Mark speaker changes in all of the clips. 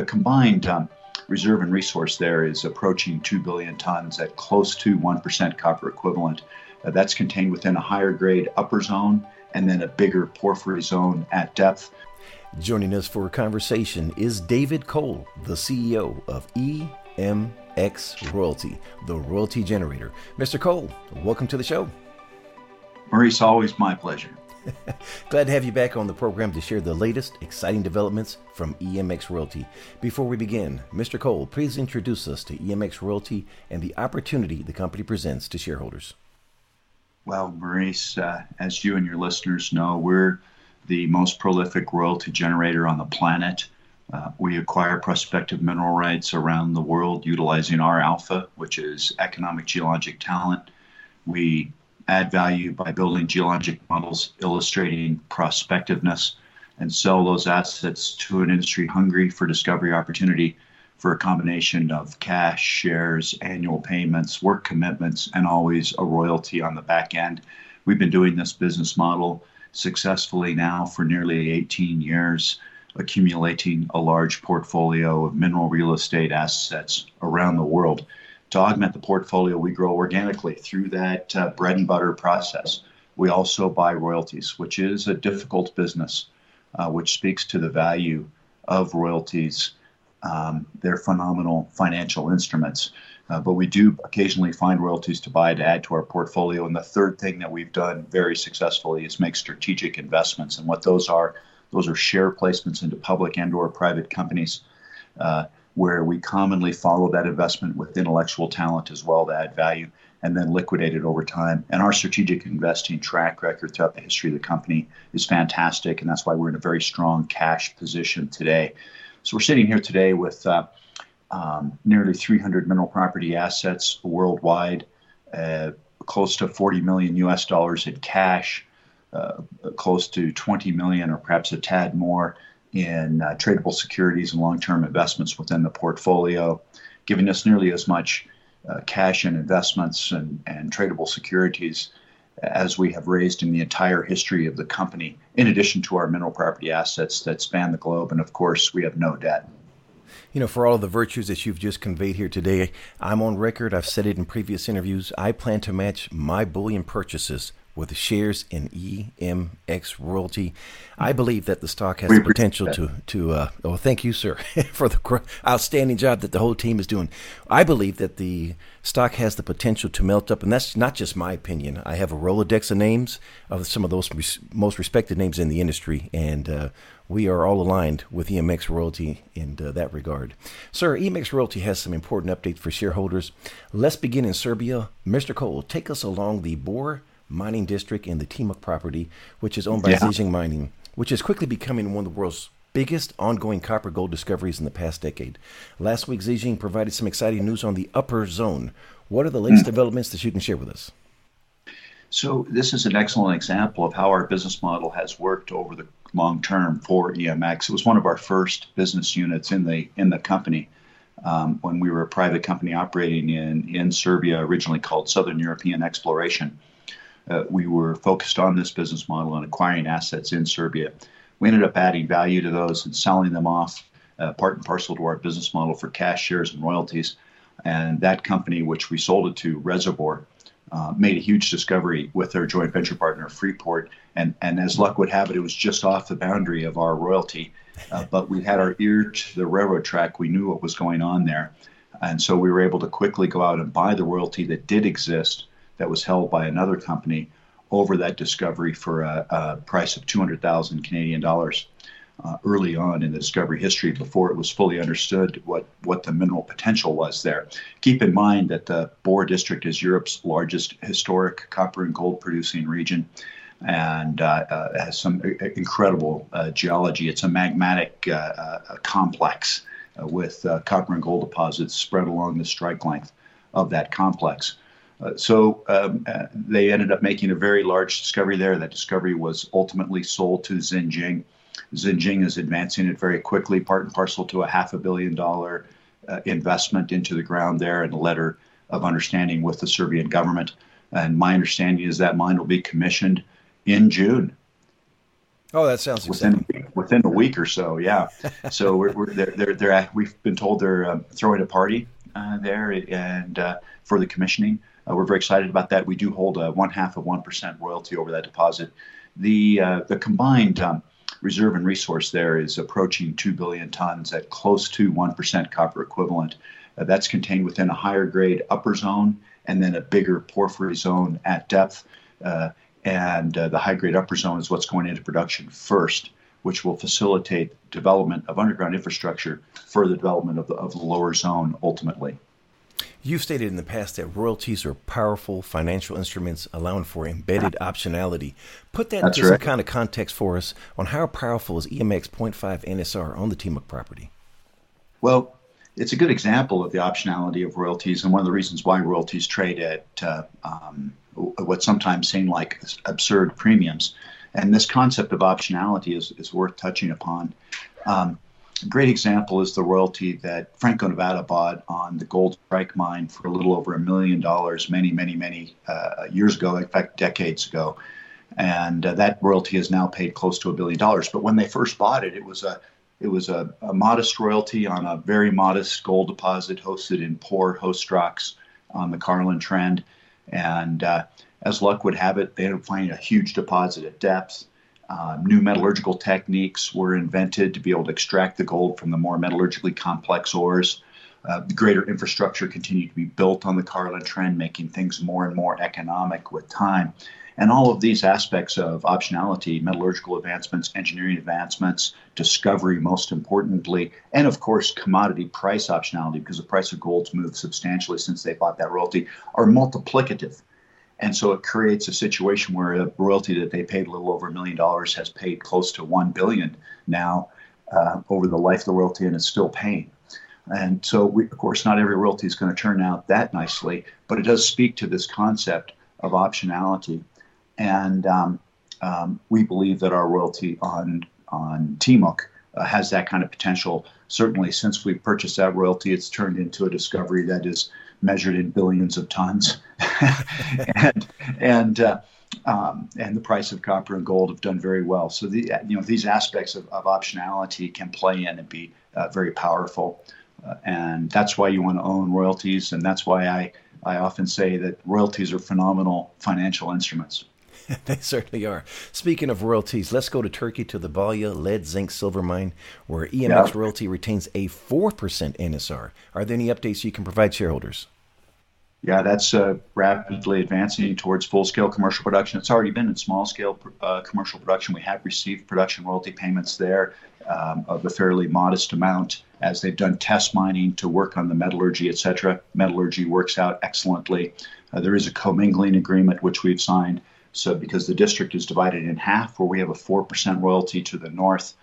Speaker 1: The combined um, reserve and resource there is approaching 2 billion tons at close to 1% copper equivalent. Uh, that's contained within a higher grade upper zone and then a bigger porphyry zone at depth.
Speaker 2: Joining us for a conversation is David Cole, the CEO of EMX Royalty, the royalty generator. Mr. Cole, welcome to the show.
Speaker 1: Maurice, always my pleasure.
Speaker 2: Glad to have you back on the program to share the latest exciting developments from EMX Royalty. Before we begin, Mr. Cole, please introduce us to EMX Royalty and the opportunity the company presents to shareholders.
Speaker 1: Well, Maurice, uh, as you and your listeners know, we're the most prolific royalty generator on the planet. Uh, we acquire prospective mineral rights around the world utilizing our alpha, which is economic geologic talent. We add value by building geologic models illustrating prospectiveness and sell those assets to an industry hungry for discovery opportunity for a combination of cash, shares, annual payments, work commitments, and always a royalty on the back end. We've been doing this business model successfully now for nearly 18 years, accumulating a large portfolio of mineral real estate assets around the world to augment the portfolio, we grow organically through that uh, bread and butter process. We also buy royalties, which is a difficult business, uh, which speaks to the value of royalties. Um, they're phenomenal financial instruments. Uh, but we do occasionally find royalties to buy to add to our portfolio. And the third thing that we've done very successfully is make strategic investments. And what those are, those are share placements into public and/or private companies. Uh, where we commonly follow that investment with intellectual talent as well to add value and then liquidate it over time. And our strategic investing track record throughout the history of the company is fantastic, and that's why we're in a very strong cash position today. So we're sitting here today with uh, um, nearly 300 mineral property assets worldwide, uh, close to 40 million US dollars in cash, uh, close to 20 million or perhaps a tad more in uh, tradable securities and long term investments within the portfolio, giving us nearly as much uh, cash and investments and, and tradable securities as we have raised in the entire history of the company, in addition to our mineral property assets that span the globe. And of course, we have no debt.
Speaker 2: You know, for all of the virtues that you've just conveyed here today, I'm on record. I've said it in previous interviews. I plan to match my bullion purchases with shares in EMX Royalty. I believe that the stock has the potential to to. Uh, oh, thank you, sir, for the outstanding job that the whole team is doing. I believe that the stock has the potential to melt up, and that's not just my opinion. I have a rolodex of names of some of those res- most respected names in the industry, and uh, we are all aligned with EMX Royalty in uh, that regard. Sir, EMX Royalty has some important updates for shareholders. Let's begin in Serbia. Mr. Cole, take us along the Bor mining district in the Timok property, which is owned by yeah. Zijin Mining, which is quickly becoming one of the world's biggest ongoing copper gold discoveries in the past decade. Last week, Zijin provided some exciting news on the upper zone. What are the latest mm. developments that you can share with us?
Speaker 1: So, this is an excellent example of how our business model has worked over the long term for EMX. It was one of our first business units in the in the company. Um, when we were a private company operating in, in Serbia, originally called Southern European Exploration uh, we were focused on this business model and acquiring assets in Serbia. We ended up adding value to those and selling them off uh, part and parcel to our business model for cash shares and royalties. And that company, which we sold it to, Reservoir, uh, made a huge discovery with their joint venture partner, Freeport. And, and as luck would have it, it was just off the boundary of our royalty. Uh, but we had our ear to the railroad track. We knew what was going on there. And so we were able to quickly go out and buy the royalty that did exist that was held by another company over that discovery for a, a price of 200,000 Canadian dollars uh, early on in the discovery history before it was fully understood what, what the mineral potential was there. Keep in mind that the Bor district is Europe's largest historic copper and gold producing region and uh, uh, has some incredible uh, geology. It's a magmatic uh, uh, complex with copper and gold deposits spread along the strike length of that complex. Uh, so um, uh, they ended up making a very large discovery there. That discovery was ultimately sold to Zijin. Zijin is advancing it very quickly, part and parcel to a half a billion dollar uh, investment into the ground there and a letter of understanding with the Serbian government. And my understanding is that mine will be commissioned in June.
Speaker 2: Oh, that sounds within
Speaker 1: exciting. within a week or so. Yeah. So we're, we're they're, they're, they're, we've been told they're um, throwing a party uh, there and uh, for the commissioning. Uh, we're very excited about that. We do hold a one half of one percent royalty over that deposit. The uh, the combined um, reserve and resource there is approaching two billion tons at close to one percent copper equivalent. Uh, that's contained within a higher grade upper zone and then a bigger porphyry zone at depth. Uh, and uh, the high grade upper zone is what's going into production first, which will facilitate development of underground infrastructure for the development of the, of the lower zone ultimately.
Speaker 2: You've stated in the past that royalties are powerful financial instruments allowing for embedded optionality. Put that That's into right. some kind of context for us on how powerful is EMX 0.5 NSR on the Timok property?
Speaker 1: Well, it's a good example of the optionality of royalties and one of the reasons why royalties trade at uh, um, what sometimes seem like absurd premiums. And this concept of optionality is, is worth touching upon. Um, a great example is the royalty that Franco Nevada bought on the Gold Strike mine for a little over a million dollars many, many, many uh, years ago, in fact, decades ago. And uh, that royalty has now paid close to a billion dollars. But when they first bought it, it was a it was a, a modest royalty on a very modest gold deposit hosted in poor host rocks on the Carlin Trend. And uh, as luck would have it, they ended up finding a huge deposit at depth. Uh, new metallurgical techniques were invented to be able to extract the gold from the more metallurgically complex ores. Uh, greater infrastructure continued to be built on the Carlin Trend, making things more and more economic with time. And all of these aspects of optionality, metallurgical advancements, engineering advancements, discovery, most importantly, and of course, commodity price optionality, because the price of gold's moved substantially since they bought that royalty, are multiplicative. And so it creates a situation where a royalty that they paid a little over a million dollars has paid close to one billion now uh, over the life of the royalty, and it's still paying. And so, we, of course, not every royalty is going to turn out that nicely, but it does speak to this concept of optionality. And um, um, we believe that our royalty on on Timok uh, has that kind of potential. Certainly, since we purchased that royalty, it's turned into a discovery that is measured in billions of tons, and and uh, um, and the price of copper and gold have done very well. So the you know these aspects of, of optionality can play in and be uh, very powerful, uh, and that's why you want to own royalties, and that's why I I often say that royalties are phenomenal financial instruments.
Speaker 2: they certainly are. Speaking of royalties, let's go to Turkey to the Balya lead zinc silver mine, where EMX yeah. royalty retains a 4% NSR. Are there any updates you can provide shareholders?
Speaker 1: Yeah, that's uh, rapidly advancing towards full scale commercial production. It's already been in small scale uh, commercial production. We have received production royalty payments there um, of a fairly modest amount as they've done test mining to work on the metallurgy, et cetera. Metallurgy works out excellently. Uh, there is a commingling agreement which we've signed so, because the district is divided in half, where we have a 4% royalty to the north,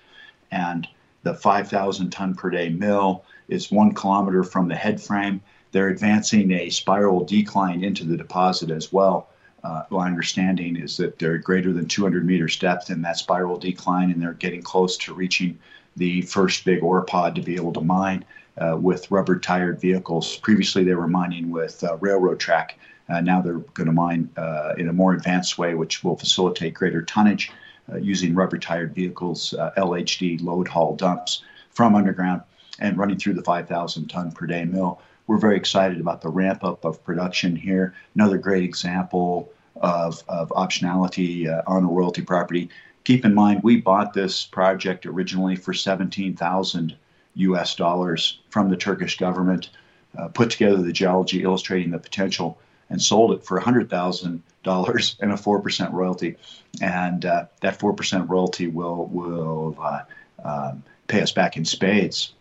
Speaker 1: and the 5,000 ton per day mill is one kilometer from the head frame. They're advancing a spiral decline into the deposit as well. Uh, my understanding is that they're greater than 200 meters depth in that spiral decline, and they're getting close to reaching the first big ore pod to be able to mine uh, with rubber tired vehicles. Previously, they were mining with uh, railroad track uh, now they're going to mine uh, in a more advanced way, which will facilitate greater tonnage uh, using rubber tired vehicles, uh, LHD load haul dumps from underground and running through the 5,000 ton per day mill. We're very excited about the ramp up of production here. Another great example of, of optionality uh, on a royalty property. Keep in mind, we bought this project originally for 17,000 US dollars from the Turkish government, uh, put together the geology illustrating the potential and sold it for $100,000 and a 4% royalty. And uh, that 4% royalty will, will uh, um, pay us back in spades.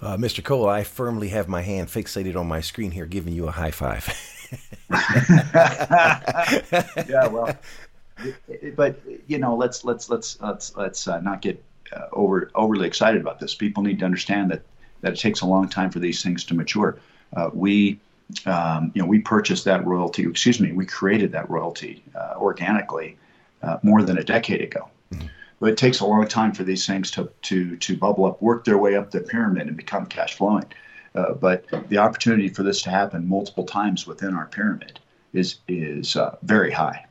Speaker 2: Uh, Mr. Cole, I firmly have my hand fixated on my screen here, giving you a high five.
Speaker 1: yeah, well, but you know, let's let's let's let's let's uh, not get uh, over overly excited about this. People need to understand that that it takes a long time for these things to mature. Uh, we um, you know, we purchased that royalty, excuse me, we created that royalty uh, organically uh, more than a decade ago. Mm-hmm. But it takes a long time for these things to, to, to bubble up, work their way up the pyramid, and become cash flowing. Uh, but the opportunity for this to happen multiple times within our pyramid is, is uh, very high.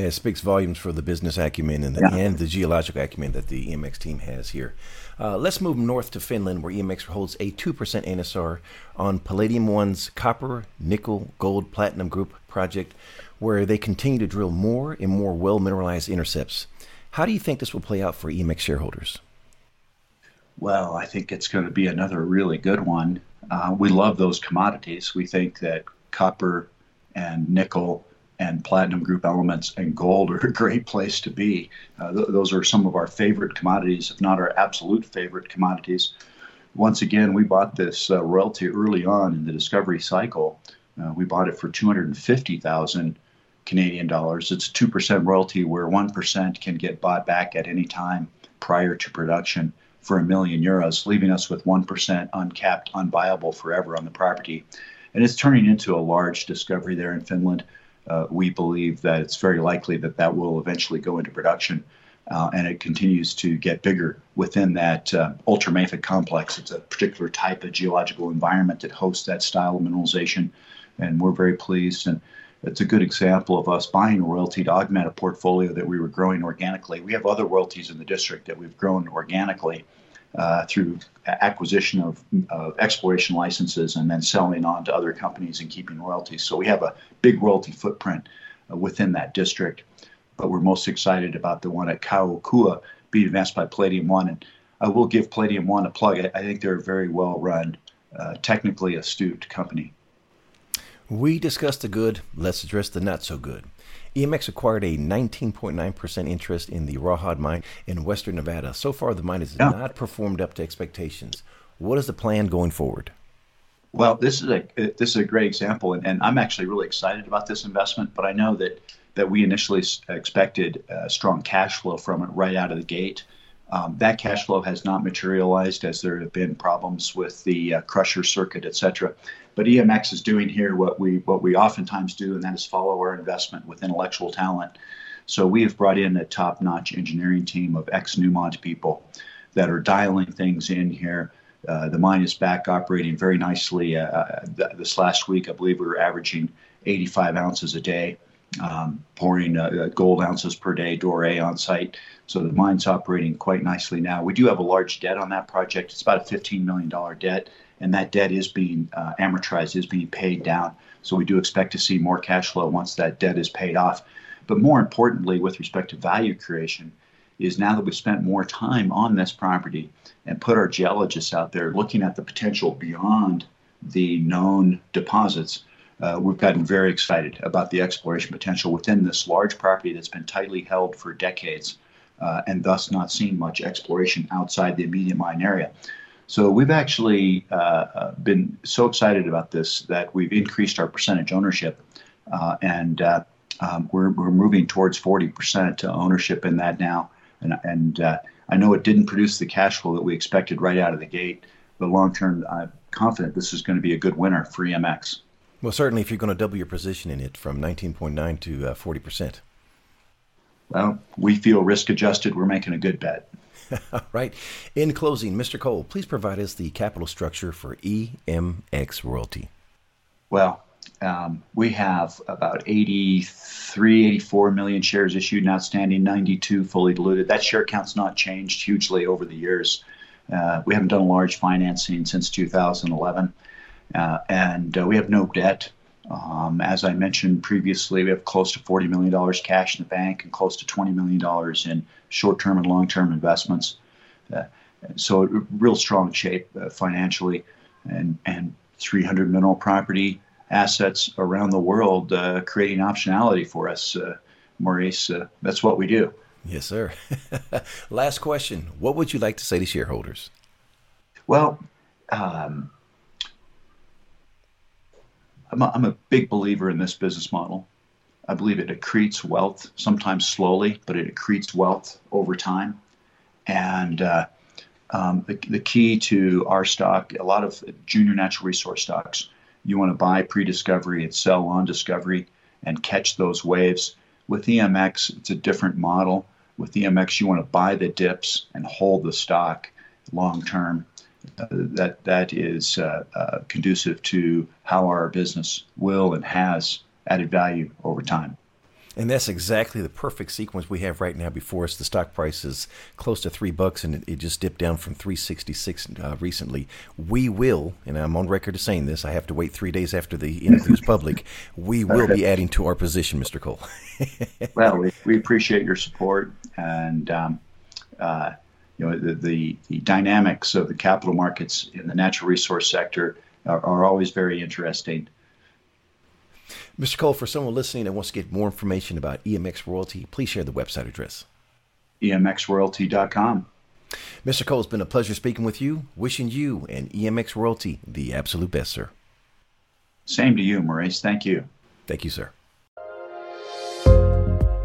Speaker 2: Yeah, it speaks volumes for the business acumen and the, yeah. and the geological acumen that the EMX team has here. Uh, let's move north to Finland, where EMX holds a 2% NSR on Palladium One's copper, nickel, gold, platinum group project, where they continue to drill more and more well mineralized intercepts. How do you think this will play out for EMX shareholders?
Speaker 1: Well, I think it's going to be another really good one. Uh, we love those commodities. We think that copper and nickel and platinum group elements and gold are a great place to be. Uh, th- those are some of our favorite commodities, if not our absolute favorite commodities. Once again, we bought this uh, royalty early on in the discovery cycle. Uh, we bought it for 250,000 Canadian dollars. It's a 2% royalty where 1% can get bought back at any time prior to production for a million euros, leaving us with 1% uncapped, unviable forever on the property. And it's turning into a large discovery there in Finland. Uh, we believe that it's very likely that that will eventually go into production. Uh, and it continues to get bigger within that uh, ultramafic complex. It's a particular type of geological environment that hosts that style of mineralization, and we're very pleased. And it's a good example of us buying a royalty to augment a portfolio that we were growing organically. We have other royalties in the district that we've grown organically uh, through acquisition of, of, exploration licenses and then selling on to other companies and keeping royalties. So we have a big royalty footprint uh, within that district. But we're most excited about the one at Kaukua being advanced by Palladium One. And I will give Palladium One a plug. I, I think they're a very well run, uh, technically astute company.
Speaker 2: We discussed the good, let's address the not so good. EMX acquired a 19.9% interest in the Rawhide mine in western Nevada. So far, the mine has yeah. not performed up to expectations. What is the plan going forward?
Speaker 1: Well, this is a this is a great example, and, and I'm actually really excited about this investment. But I know that that we initially expected a strong cash flow from it right out of the gate. Um, that cash flow has not materialized as there have been problems with the uh, crusher circuit, et cetera. But EMX is doing here what we what we oftentimes do, and that is follow our investment with intellectual talent. So we have brought in a top-notch engineering team of ex-Newmont people that are dialing things in here. Uh, the mine is back operating very nicely. Uh, uh th- this last week, I believe we were averaging 85 ounces a day, um, pouring uh, uh gold ounces per day, doré on site. So the mine's operating quite nicely now. We do have a large debt on that project. It's about a $15 million debt, and that debt is being uh, amortized, is being paid down. So we do expect to see more cash flow once that debt is paid off. But more importantly, with respect to value creation, is now that we've spent more time on this property and put our geologists out there looking at the potential beyond the known deposits, uh, we've gotten very excited about the exploration potential within this large property that's been tightly held for decades uh, and thus not seen much exploration outside the immediate mine area. So we've actually uh, uh, been so excited about this that we've increased our percentage ownership, uh, and uh, um, we're, we're moving towards 40% ownership in that now. And, and uh, I know it didn't produce the cash flow that we expected right out of the gate, but long term, I'm confident this is going to be a good winner for EMX.
Speaker 2: Well, certainly, if you're going to double your position in it from 19.9 to 40%
Speaker 1: well, we feel risk adjusted, we're making a good bet.
Speaker 2: Right. In closing, Mr. Cole, please provide us the capital structure for EMX Royalty.
Speaker 1: Well, um, we have about 83, 84 million shares issued and outstanding, 92 fully diluted. That share count's not changed hugely over the years. Uh, we haven't done a large financing since 2011, uh, and uh, we have no debt. Um, as I mentioned previously, we have close to $40 million cash in the bank and close to $20 million in short term and long term investments. Uh, so, real strong shape uh, financially, and, and 300 mineral property assets around the world, uh, creating optionality for us. Uh, Maurice, uh, that's what we do.
Speaker 2: Yes, sir. Last question What would you like to say to shareholders?
Speaker 1: Well, um, I'm a, I'm a big believer in this business model. I believe it accretes wealth, sometimes slowly, but it accretes wealth over time. And uh, um, the, the key to our stock, a lot of junior natural resource stocks, you want to buy pre discovery and sell on discovery and catch those waves. With EMX, it's a different model. With EMX, you want to buy the dips and hold the stock long term that that is uh, uh, conducive to how our business will and has added value over time.
Speaker 2: And that's exactly the perfect sequence we have right now before us. The stock price is close to three bucks, and it, just dipped down from 366 uh, recently. We will, and I'm on record of saying this. I have to wait three days after the interview is public. We will be adding to our position, Mr. Cole.
Speaker 1: well, we, we appreciate your support, and um, uh, you know the, the, the dynamics of the capital markets in the natural resource sector are, are always very interesting.
Speaker 2: Mr. Cole, for someone listening that wants to get more information about EMX Royalty, please share the website address.
Speaker 1: EMXRoyalty.com.
Speaker 2: Mr. Cole, it's been a pleasure speaking with you. Wishing you and EMX Royalty the absolute best, sir.
Speaker 1: Same to you, Maurice. Thank you.
Speaker 2: Thank you, sir.